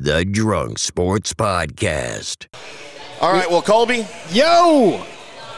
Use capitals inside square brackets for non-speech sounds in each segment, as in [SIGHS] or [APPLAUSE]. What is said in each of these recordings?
the Drunk Sports Podcast. All right, well, Colby, Yo!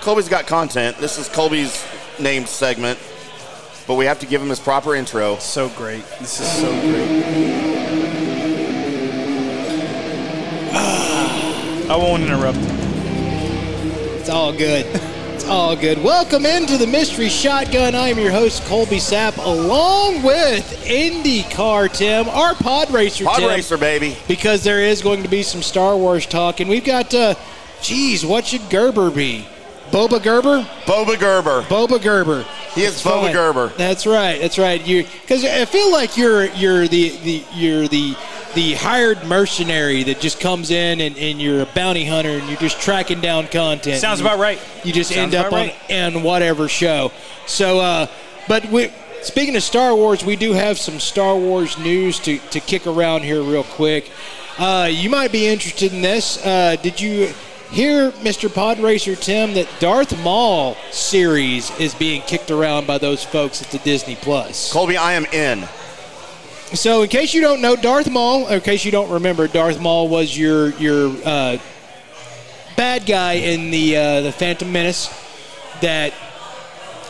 Colby's got content. This is Colby's named segment, but we have to give him his proper intro. So great. This is so great. [SIGHS] I won't interrupt. It's all good. [LAUGHS] It's all good. Welcome into the Mystery Shotgun. I am your host, Colby Sapp, along with IndyCar Tim, our pod racer Pod Tim, racer, baby. because there is going to be some Star Wars talk. And we've got, uh, geez, what should Gerber be? Boba Gerber? Boba Gerber. Boba Gerber. He is Boba. Gerber. That's right. That's right. You because I feel like you're you're the, the you're the the hired mercenary that just comes in and, and you're a bounty hunter and you're just tracking down content. Sounds about right. You just Sounds end up about on, on whatever show. So, uh, but we. Speaking of Star Wars, we do have some Star Wars news to, to kick around here real quick. Uh, you might be interested in this. Uh, did you hear, Mr. Pod Racer Tim, that Darth Maul series is being kicked around by those folks at the Disney Plus? Colby, I am in. So, in case you don't know, Darth Maul, or in case you don't remember, Darth Maul was your your uh, bad guy in the uh, the Phantom Menace that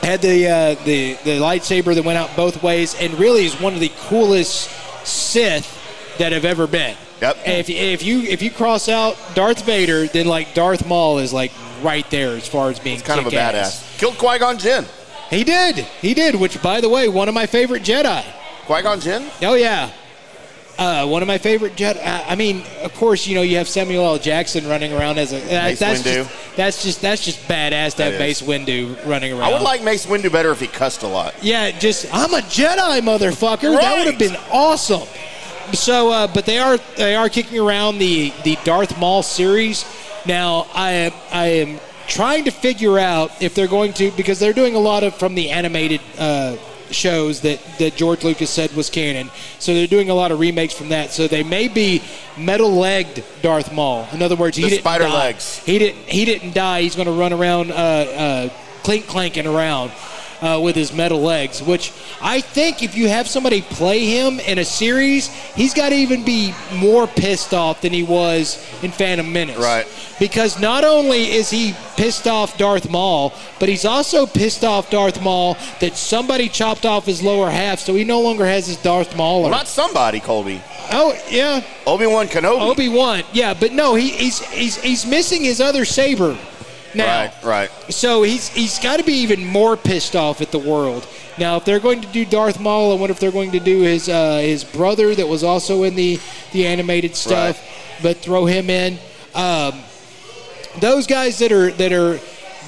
had the uh, the the lightsaber that went out both ways, and really is one of the coolest Sith that have ever been. Yep. And if if you if you cross out Darth Vader, then like Darth Maul is like right there as far as being It's kind of a badass. Killed Qui Gon Jinn. He did, he did. Which, by the way, one of my favorite Jedi. Qui Gon Jinn? Oh yeah, uh, one of my favorite Jedi. Uh, I mean, of course, you know you have Samuel L. Jackson running around as a. Uh, Mace that's Windu. just that's just that's just badass. That, That Mace. Windu running around. I would like Mace Windu better if he cussed a lot. Yeah, just I'm a Jedi, motherfucker. That would have been awesome. So, uh, but they are they are kicking around the the Darth Maul series. Now, I am I am trying to figure out if they're going to because they're doing a lot of from the animated uh, shows that that George Lucas said was canon. So they're doing a lot of remakes from that. So they may be metal legged Darth Maul. In other words, he The didn't spider die. legs. He didn't he didn't die. He's going to run around uh, uh, clink clanking around uh, with his metal legs. Which I think if you have somebody play him in a series, he's got to even be more pissed off than he was in Phantom Menace. Right. Because not only is he pissed off Darth Maul, but he's also pissed off Darth Maul that somebody chopped off his lower half, so he no longer has his Darth Mauler. Well, not somebody, Colby. oh yeah, Obi Wan Kenobi. Obi Wan. Yeah, but no, he, he's he's he's missing his other saber now. Right, right. So he's he's got to be even more pissed off at the world. Now, if they're going to do Darth Maul, I wonder if they're going to do his uh, his brother that was also in the the animated stuff, but throw him in. Um, those guys that are that are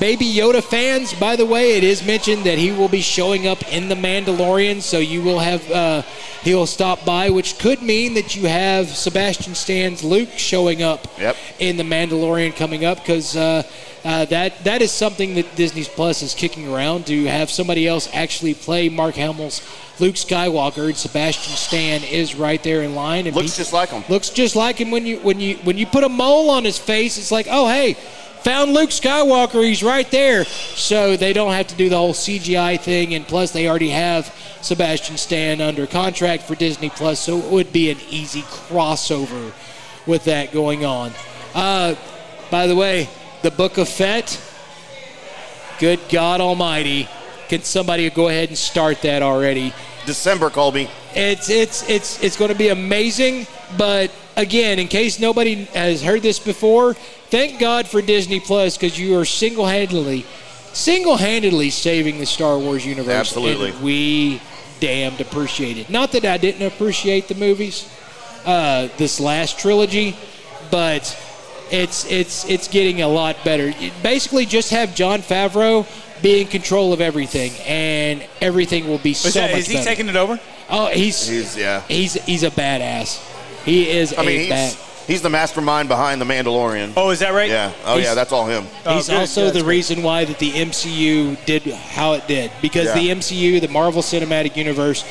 Baby Yoda fans, by the way, it is mentioned that he will be showing up in the Mandalorian, so you will have uh, he'll stop by, which could mean that you have Sebastian Stan's Luke showing up Yep. in the Mandalorian coming up because uh, uh, that that is something that Disney's Plus is kicking around to have somebody else actually play Mark Hamill's Luke Skywalker and Sebastian Stan is right there in line and Looks he- just like him. looks just like him when you when you when you put a mole on his face it's like oh hey found Luke Skywalker. He's right there. So they don't have to do the whole CGI thing and plus they already have Sebastian Stan under contract for Disney Plus so it would be an easy crossover with that going on. Uh, by the way the Book of Fett? Good God Almighty. Can somebody go ahead and start that already? December, Colby. it's it's it's it's going to be amazing. But again, in case nobody has heard this before, thank God for Disney Plus because you are single-handedly, single-handedly saving the Star Wars universe. Absolutely. and we damned appreciate it. Not that I didn't appreciate the movies, uh, this last trilogy, but it's it's it's getting a lot better. Basically, just have Jon Favreau be in control of everything, and everything will be so Is, that, much is he better. taking it over? Oh, he's He's yeah. he's he's a badass. He is I mean, he's bad. He's the mastermind behind the Mandalorian. Oh, is that right? yeah. Oh yeah, that's all him. Oh, He's good. also Yeah, the great. reason why that the MCU did how it did because Yeah. the MCU, the Marvel Cinematic Universe,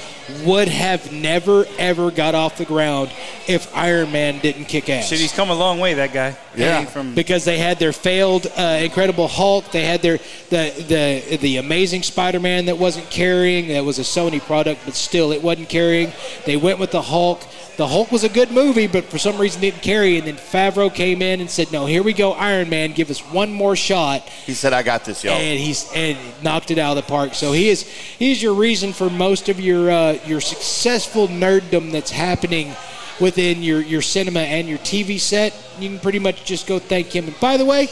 would have never ever got off the ground if Iron Man didn't kick ass. Shit, he's come a long way. That guy. Yeah. From because they had their failed uh, Incredible Hulk, they had their the the the Amazing Spider-Man that wasn't carrying. That was a Sony product, but still it wasn't carrying. They went with the Hulk. The Hulk was a good movie, but for some reason didn't carry. And then Favreau came in and said, "No, here we go, Iron Man. Give us one more shot." He said, "I got this, y'all." and he's and knocked it out of the park. So he is he's your reason for most of your uh, your successful nerddom that's happening within your your cinema and your TV set. You can pretty much just go thank him. And by the way,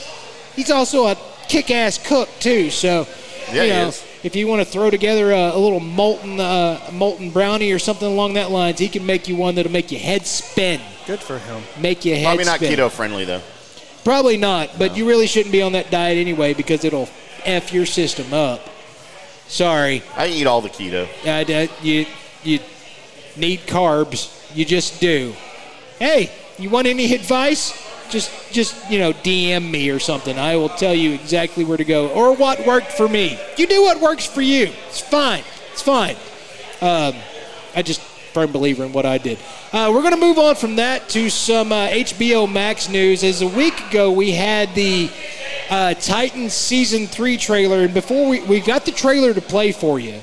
he's also a kick-ass cook too. So Yeah, you he know. Is. If you want to throw together a, a little molten uh, molten brownie or something along that lines, he can make you one that'll make your head spin. good for him. Make your head spin. Probably not spin. keto friendly though. Probably not, but you really shouldn't be on that diet anyway because it'll f your system up. Sorry, I eat all the keto. I, I- you you need carbs. You just do. Hey, you want any advice? Just just you know DM me or something. I will tell you exactly where to go or what worked for me. You do what works for you. It's fine. It's fine. Um, I just firm believer in what I did. Uh, we're going to move on from that to some uh, HBO Max news. As a week ago, we had the uh, Titans season three trailer, and before we we got the trailer to play for you,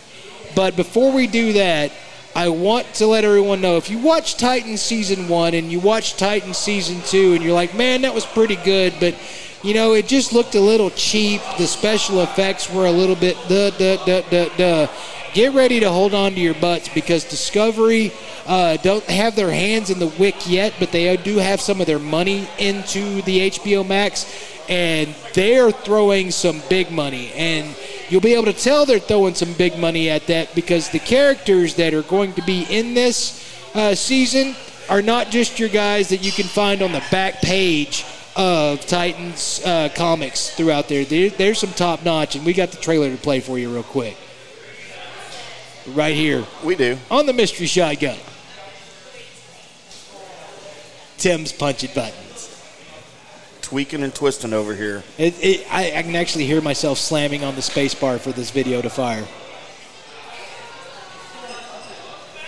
but before we do that. I want to let everyone know if you watch Titan season one and you watch Titan season two and you're like, man, that was pretty good, but you know, it just looked a little cheap. The special effects were a little bit duh, duh, duh, duh, duh. Get ready to hold on to your butts because Discovery uh, don't have their hands in the wick yet, but they do have some of their money into the HBO Max, and they are throwing some big money. And you'll be able to tell they're throwing some big money at that because the characters that are going to be in this uh, season are not just your guys that you can find on the back page of Titans uh, comics throughout there. there. There's some top notch, and we got the trailer to play for you real quick. Right here We do. on the mystery shotgun. Tim's punching buttons. Tweaking and twisting over here. It, it, I, I can actually hear myself slamming on the space bar for this video to fire.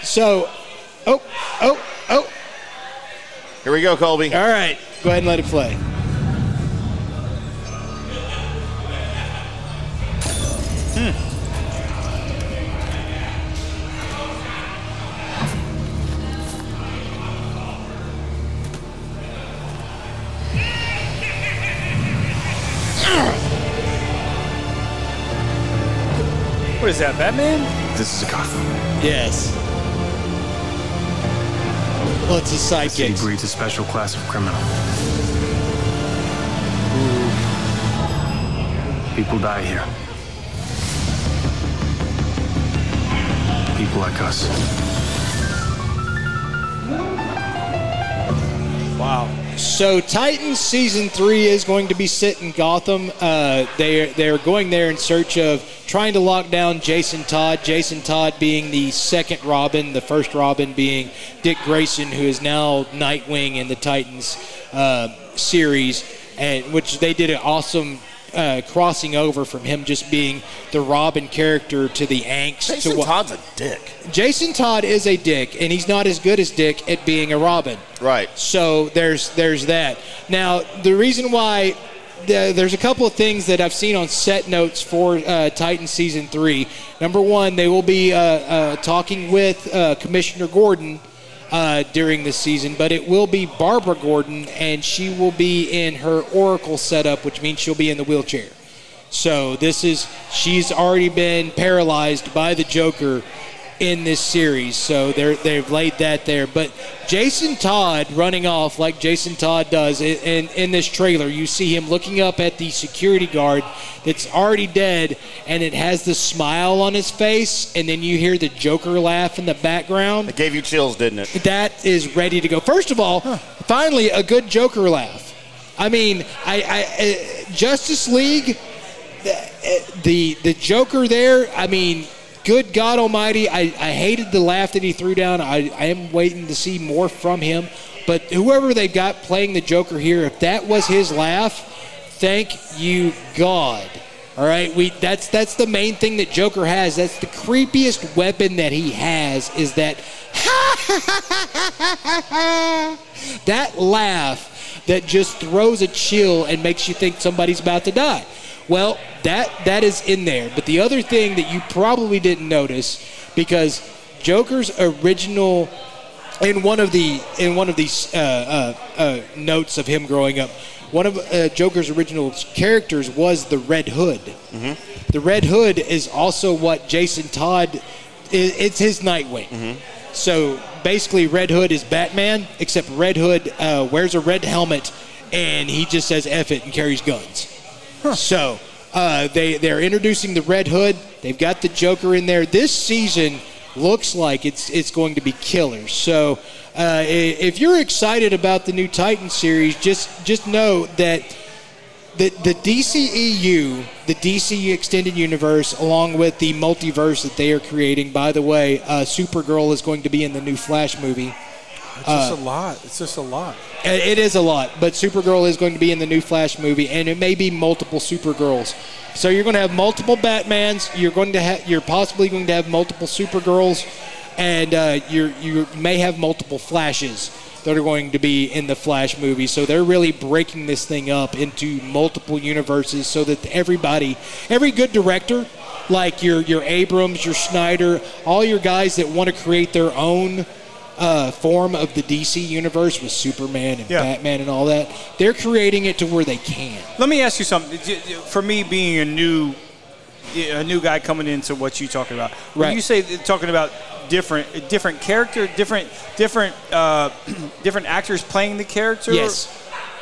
So, oh, oh, oh. Here we go, Colby. All right, go ahead and let it play. Is that, Batman? This is a Gotham. Yes. Well, it's a The city sidekick. breeds a special class of criminal. People die here. People like us. Wow. So Titans season three is going to be set in Gotham. Uh, they they're going there in search of trying to lock down Jason Todd. Jason Todd being the second Robin, the first Robin being Dick Grayson, who is now Nightwing in the Titans uh, series, and which they did an awesome. Uh, crossing over from him just being the Robin character to the angst Jason to what Todd's a dick. Jason Todd is a dick, and he's not as good as Dick at being a Robin. Right. So there's there's that. Now the reason why the, there's a couple of things that I've seen on set notes for uh, Titan season three. Number one, they will be uh, uh, talking with uh, Commissioner Gordon. Uh, during this season, but it will be Barbara Gordon, and she will be in her Oracle setup, which means she'll be in the wheelchair. So this is she's already been paralyzed by the Joker in this series. So they're they've laid that there. But Jason Todd running off like Jason Todd does in, in, in this trailer, you see him looking up at the security guard that's already dead and it has the smile on his face, and then you hear the Joker laugh in the background It gave you chills, didn't it? that is ready to go. First of all, finally a good Joker laugh. I mean, I, I uh, Justice League, the, the the Joker there. I mean, good God Almighty! I, I hated the laugh that he threw down. I, I am waiting to see more from him. But whoever they've got playing the Joker here, if that was his laugh, thank you God. All right, we that's that's the main thing that Joker has. That's the creepiest weapon that he has is that [LAUGHS] that laugh that just throws a chill and makes you think somebody's about to die. Well, that that is in there. But the other thing that you probably didn't notice because Joker's original in one of the in one of these uh, uh, uh, notes of him growing up, one of uh, Joker's original characters was the Red Hood. The Red Hood is also what Jason Todd. it's his Nightwing. So basically, Red Hood is Batman, except Red Hood uh, wears a red helmet and he just says "F it" and carries guns. So uh, they they're introducing the Red Hood. They've got the Joker in there. This season looks like it's it's going to be killer. So uh, if you're excited about the new Titan series, just just know that the the DCEU, the DC Extended Universe, along with the multiverse that they are creating. By the way, uh, Supergirl is going to be in the new Flash movie. It's just a lot. It's just a lot. Uh, It is a lot, but Supergirl is going to be in the new Flash movie, and it may be multiple Supergirls. So you're going to have multiple Batmans. You're going to have. You're possibly going to have multiple Supergirls, and uh, you're you may have multiple Flashes that are going to be in the Flash movie. So they're really breaking this thing up into multiple universes, so that everybody, every good director, like your your Abrams, your Snyder, all your guys that want to create their own uh, form of the DC universe with Superman and Yeah. Batman and all that. They're creating it to where they can. Let me ask you something. For me, being a new a new guy coming into what you're talking about, when Right. you say talking about different different character, different different uh, [CLEARS THROAT] different actors playing the character. Yes.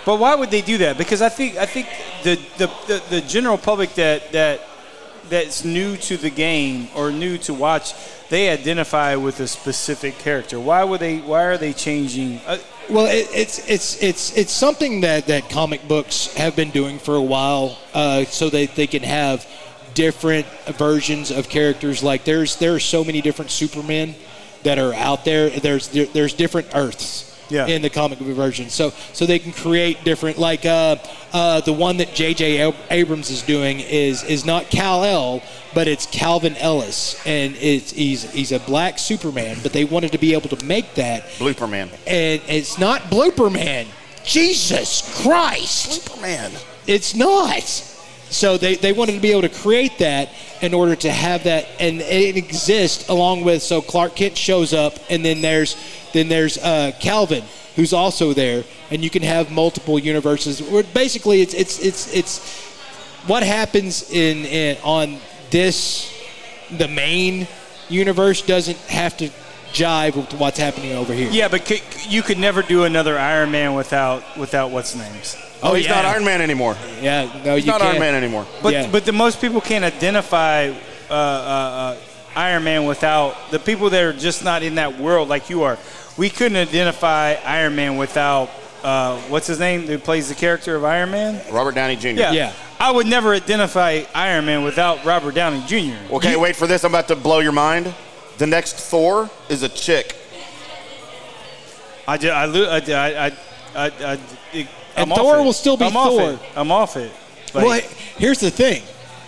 But why would they do that? Because I think I think the the, the, the general public that that that's new to the game or new to watch, they identify with a specific character. Why would they? Why are they changing? Uh, Well, it, it's it's it's it's something that, that comic books have been doing for a while, uh, so that they can have different versions of characters. Like there's there are so many different Supermen that are out there. There's there, there's different Earths. Yeah. In the comic book version, so so they can create different. Like uh, uh, the one that J.J. Abrams is doing is is not Kal-El, but it's Calvin Ellis, and it's he's he's a black Superman. But they wanted to be able to make that Blooper man. and it's not Blooper Man. Jesus Christ! Blooper man. It's not. So they, they wanted to be able to create that in order to have that and it exists along with so Clark Kent shows up and then there's then there's uh, Calvin who's also there and you can have multiple universes. Where basically it's it's it's it's what happens in, in on this the main universe doesn't have to jive with what's happening over here. yeah, but c- you could never do another Iron Man without without what's names. Oh, he's not. Iron Man anymore. Yeah, no, He's you not can't. Iron Man anymore. But Yeah. but the most people can't identify uh, uh, uh, Iron Man without the people that are just not in that world like you are. We couldn't identify Iron Man without uh, what's his name who plays the character of Iron Man. Robert Downey Jr. Yeah. Yeah. I would never identify Iron Man without Robert Downey Jr. Well, can't wait for this. I'm about to blow your mind. The next Thor is a chick. I, just, I, lo- I, I, I, I, I, I'm And off Thor it. will still be I'm off Thor. it. I'm off it. Like, well, here's the thing.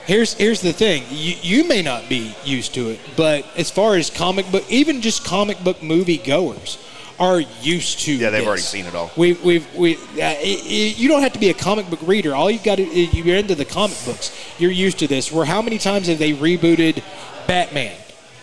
Here's here's the thing. You, you may not be used to it, but as far as comic book, even just comic book movie goers are used to. Yeah, they've this. already seen it all. We've we've we. Uh, i- i- you don't have to be a comic book reader. All you got to you're into the comic books. You're used to this. Where how many times have they rebooted Batman?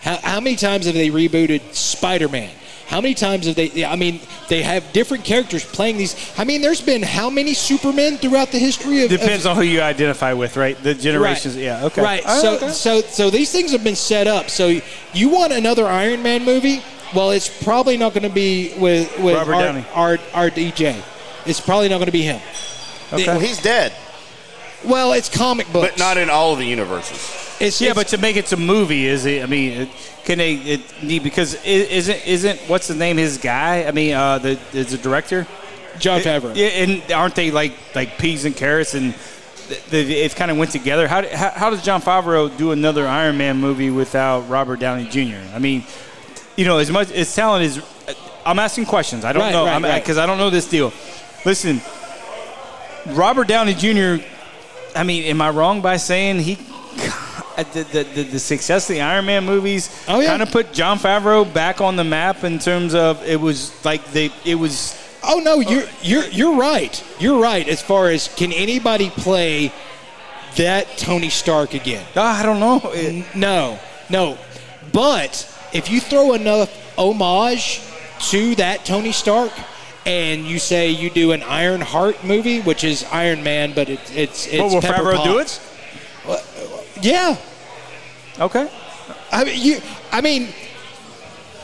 How, how many times have they rebooted Spider Man? How many times have they? I mean, they have different characters playing these. I mean, there's been how many Supermen throughout the history of? of- depends on who you identify with, right? The generations. Right. Yeah. Okay. Right. All So okay. so so these things have been set up. So you want another Iron Man movie? Well, it's probably not going to be with with Robert our, Downey. our our DJ. It's probably not going to be him. Well, he's dead, Well, it's comic books, but not in all of the universes. It's, Yeah, it's- but to make it a movie, is it? I mean, it, can they? It need because isn't isn't what's the name? His guy. I mean, uh, the is the director. Jon Favreau. Yeah, and aren't they like like peas and carrots and th- th- it kind of went together? How, how how does Jon Favreau do another Iron Man movie without Robert Downey Jr.? I mean, you know, as much as talent is I'm asking questions. I don't Right, know right, right. because I don't know this deal. Listen, Robert Downey Jr. I mean, am I wrong by saying he? The, the, the, the success of the Iron Man movies Oh, yeah. kind of put Jon Favreau back on the map in terms of it was like they it was Oh no, you're you're you're right. You're right. As far as can anybody play that Tony Stark again? ah, I don't know It- No, no. But if you throw enough homage to that Tony Stark, and you say you do an Iron Heart movie, which is Iron Man, but it, it's it's But will Pepper Favreau do Potts. Yeah, okay. I mean you. I mean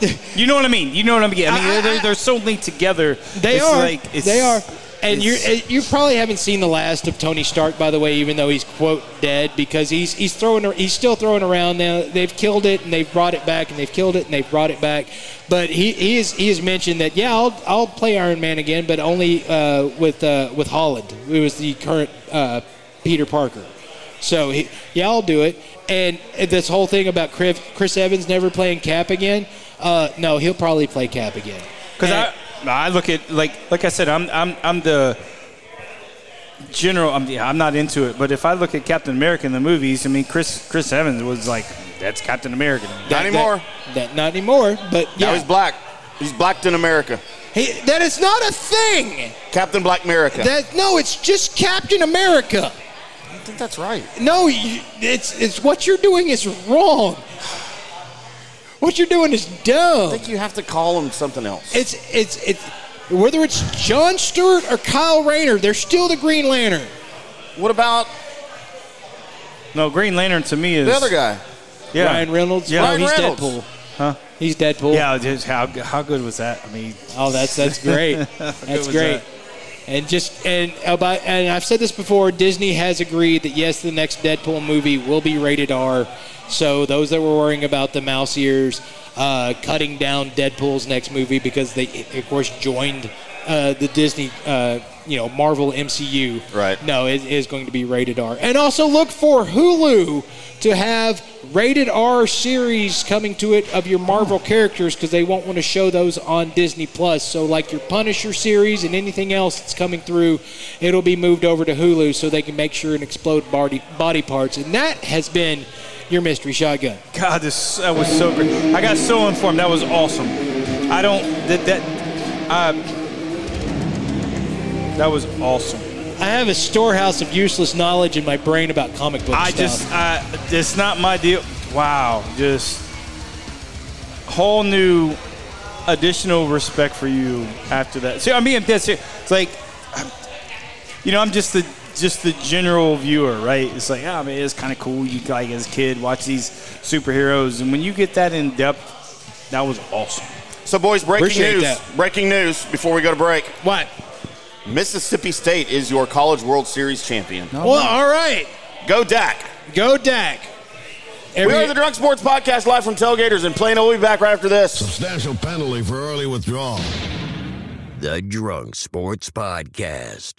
[LAUGHS] You know what I mean. You know what I mean. I mean, I- I- they're, they're so linked together. They It's are. Like, it's, they are. And you you probably haven't seen the last of Tony Stark, by the way, even though he's quote dead, because he's he's throwing he's still throwing around now. They've killed it and they've brought it back, and they've killed it and they've brought it back. But he he is he has mentioned that yeah, I'll I'll play Iron Man again, but only uh, with uh, with Holland, who is the current uh, Peter Parker. So he, yeah, I'll do it. And this whole thing about Chris, Chris Evans never playing Cap again, uh, no, he'll probably play Cap again. Because I, I look at like like I said, I'm I'm I'm the general. I'm yeah, I'm not into it, but if I look at Captain America in the movies, I mean Chris Chris Evans was like that's Captain America. to me. Not anymore. That, that- not anymore. But Now yeah, he's black. He's blacked in America. He- that is not a thing. Captain Black America. That no, it's just Captain America. I think that's right. No, you, it's it's what you're doing is wrong. What you're doing is dumb. I think you have to call him something else. It's it's it's whether it's John Stewart or Kyle Rayner, they're still the Green Lantern. What about No, Green Lantern to me is the other guy? Yeah, Ryan Reynolds. Yeah. Oh, no, he's Reynolds. Deadpool. Huh? He's Deadpool. Yeah, just how how good was that? I mean, Oh, that's that's great. [LAUGHS] that's great. that? And just and about and I've said this before. Disney has agreed that yes, the next Deadpool movie will be rated R. So those that were worrying about the mouse ears uh, cutting down Deadpool's next movie because they of course joined uh, the Disney uh, you know Marvel MCU. Right. No, it is going to be rated R. And also look for Hulu to have rated R series coming to it of your Marvel characters because they won't want to show those on Disney Plus. So like your Punisher series and anything else that's coming through, it'll be moved over to Hulu so they can make sure and explode body body parts. And that has been your mystery shotgun. God, this that was so great. I got so informed. That was awesome. I don't that that uh, that was awesome. I have a storehouse of useless knowledge in my brain about comic book I stuff. just, uh, it's not my deal. Wow, just whole new additional respect for you after that. See, I mean, that's it. It's like, you know, I'm just the just the general viewer, right? It's like, yeah, I mean, it's kind of cool. You like as a kid watch these superheroes, and when you get that in depth, that was awesome. So, boys, breaking Appreciate news. that. Breaking news before we go to break. what? Mississippi State is your College World Series champion. Well, all right. Go Dak. Go Dak. we are the Drunk Sports Podcast live from Tailgaters in Plano. We'll be back right after this. Substantial penalty for early withdrawal. The Drunk Sports Podcast.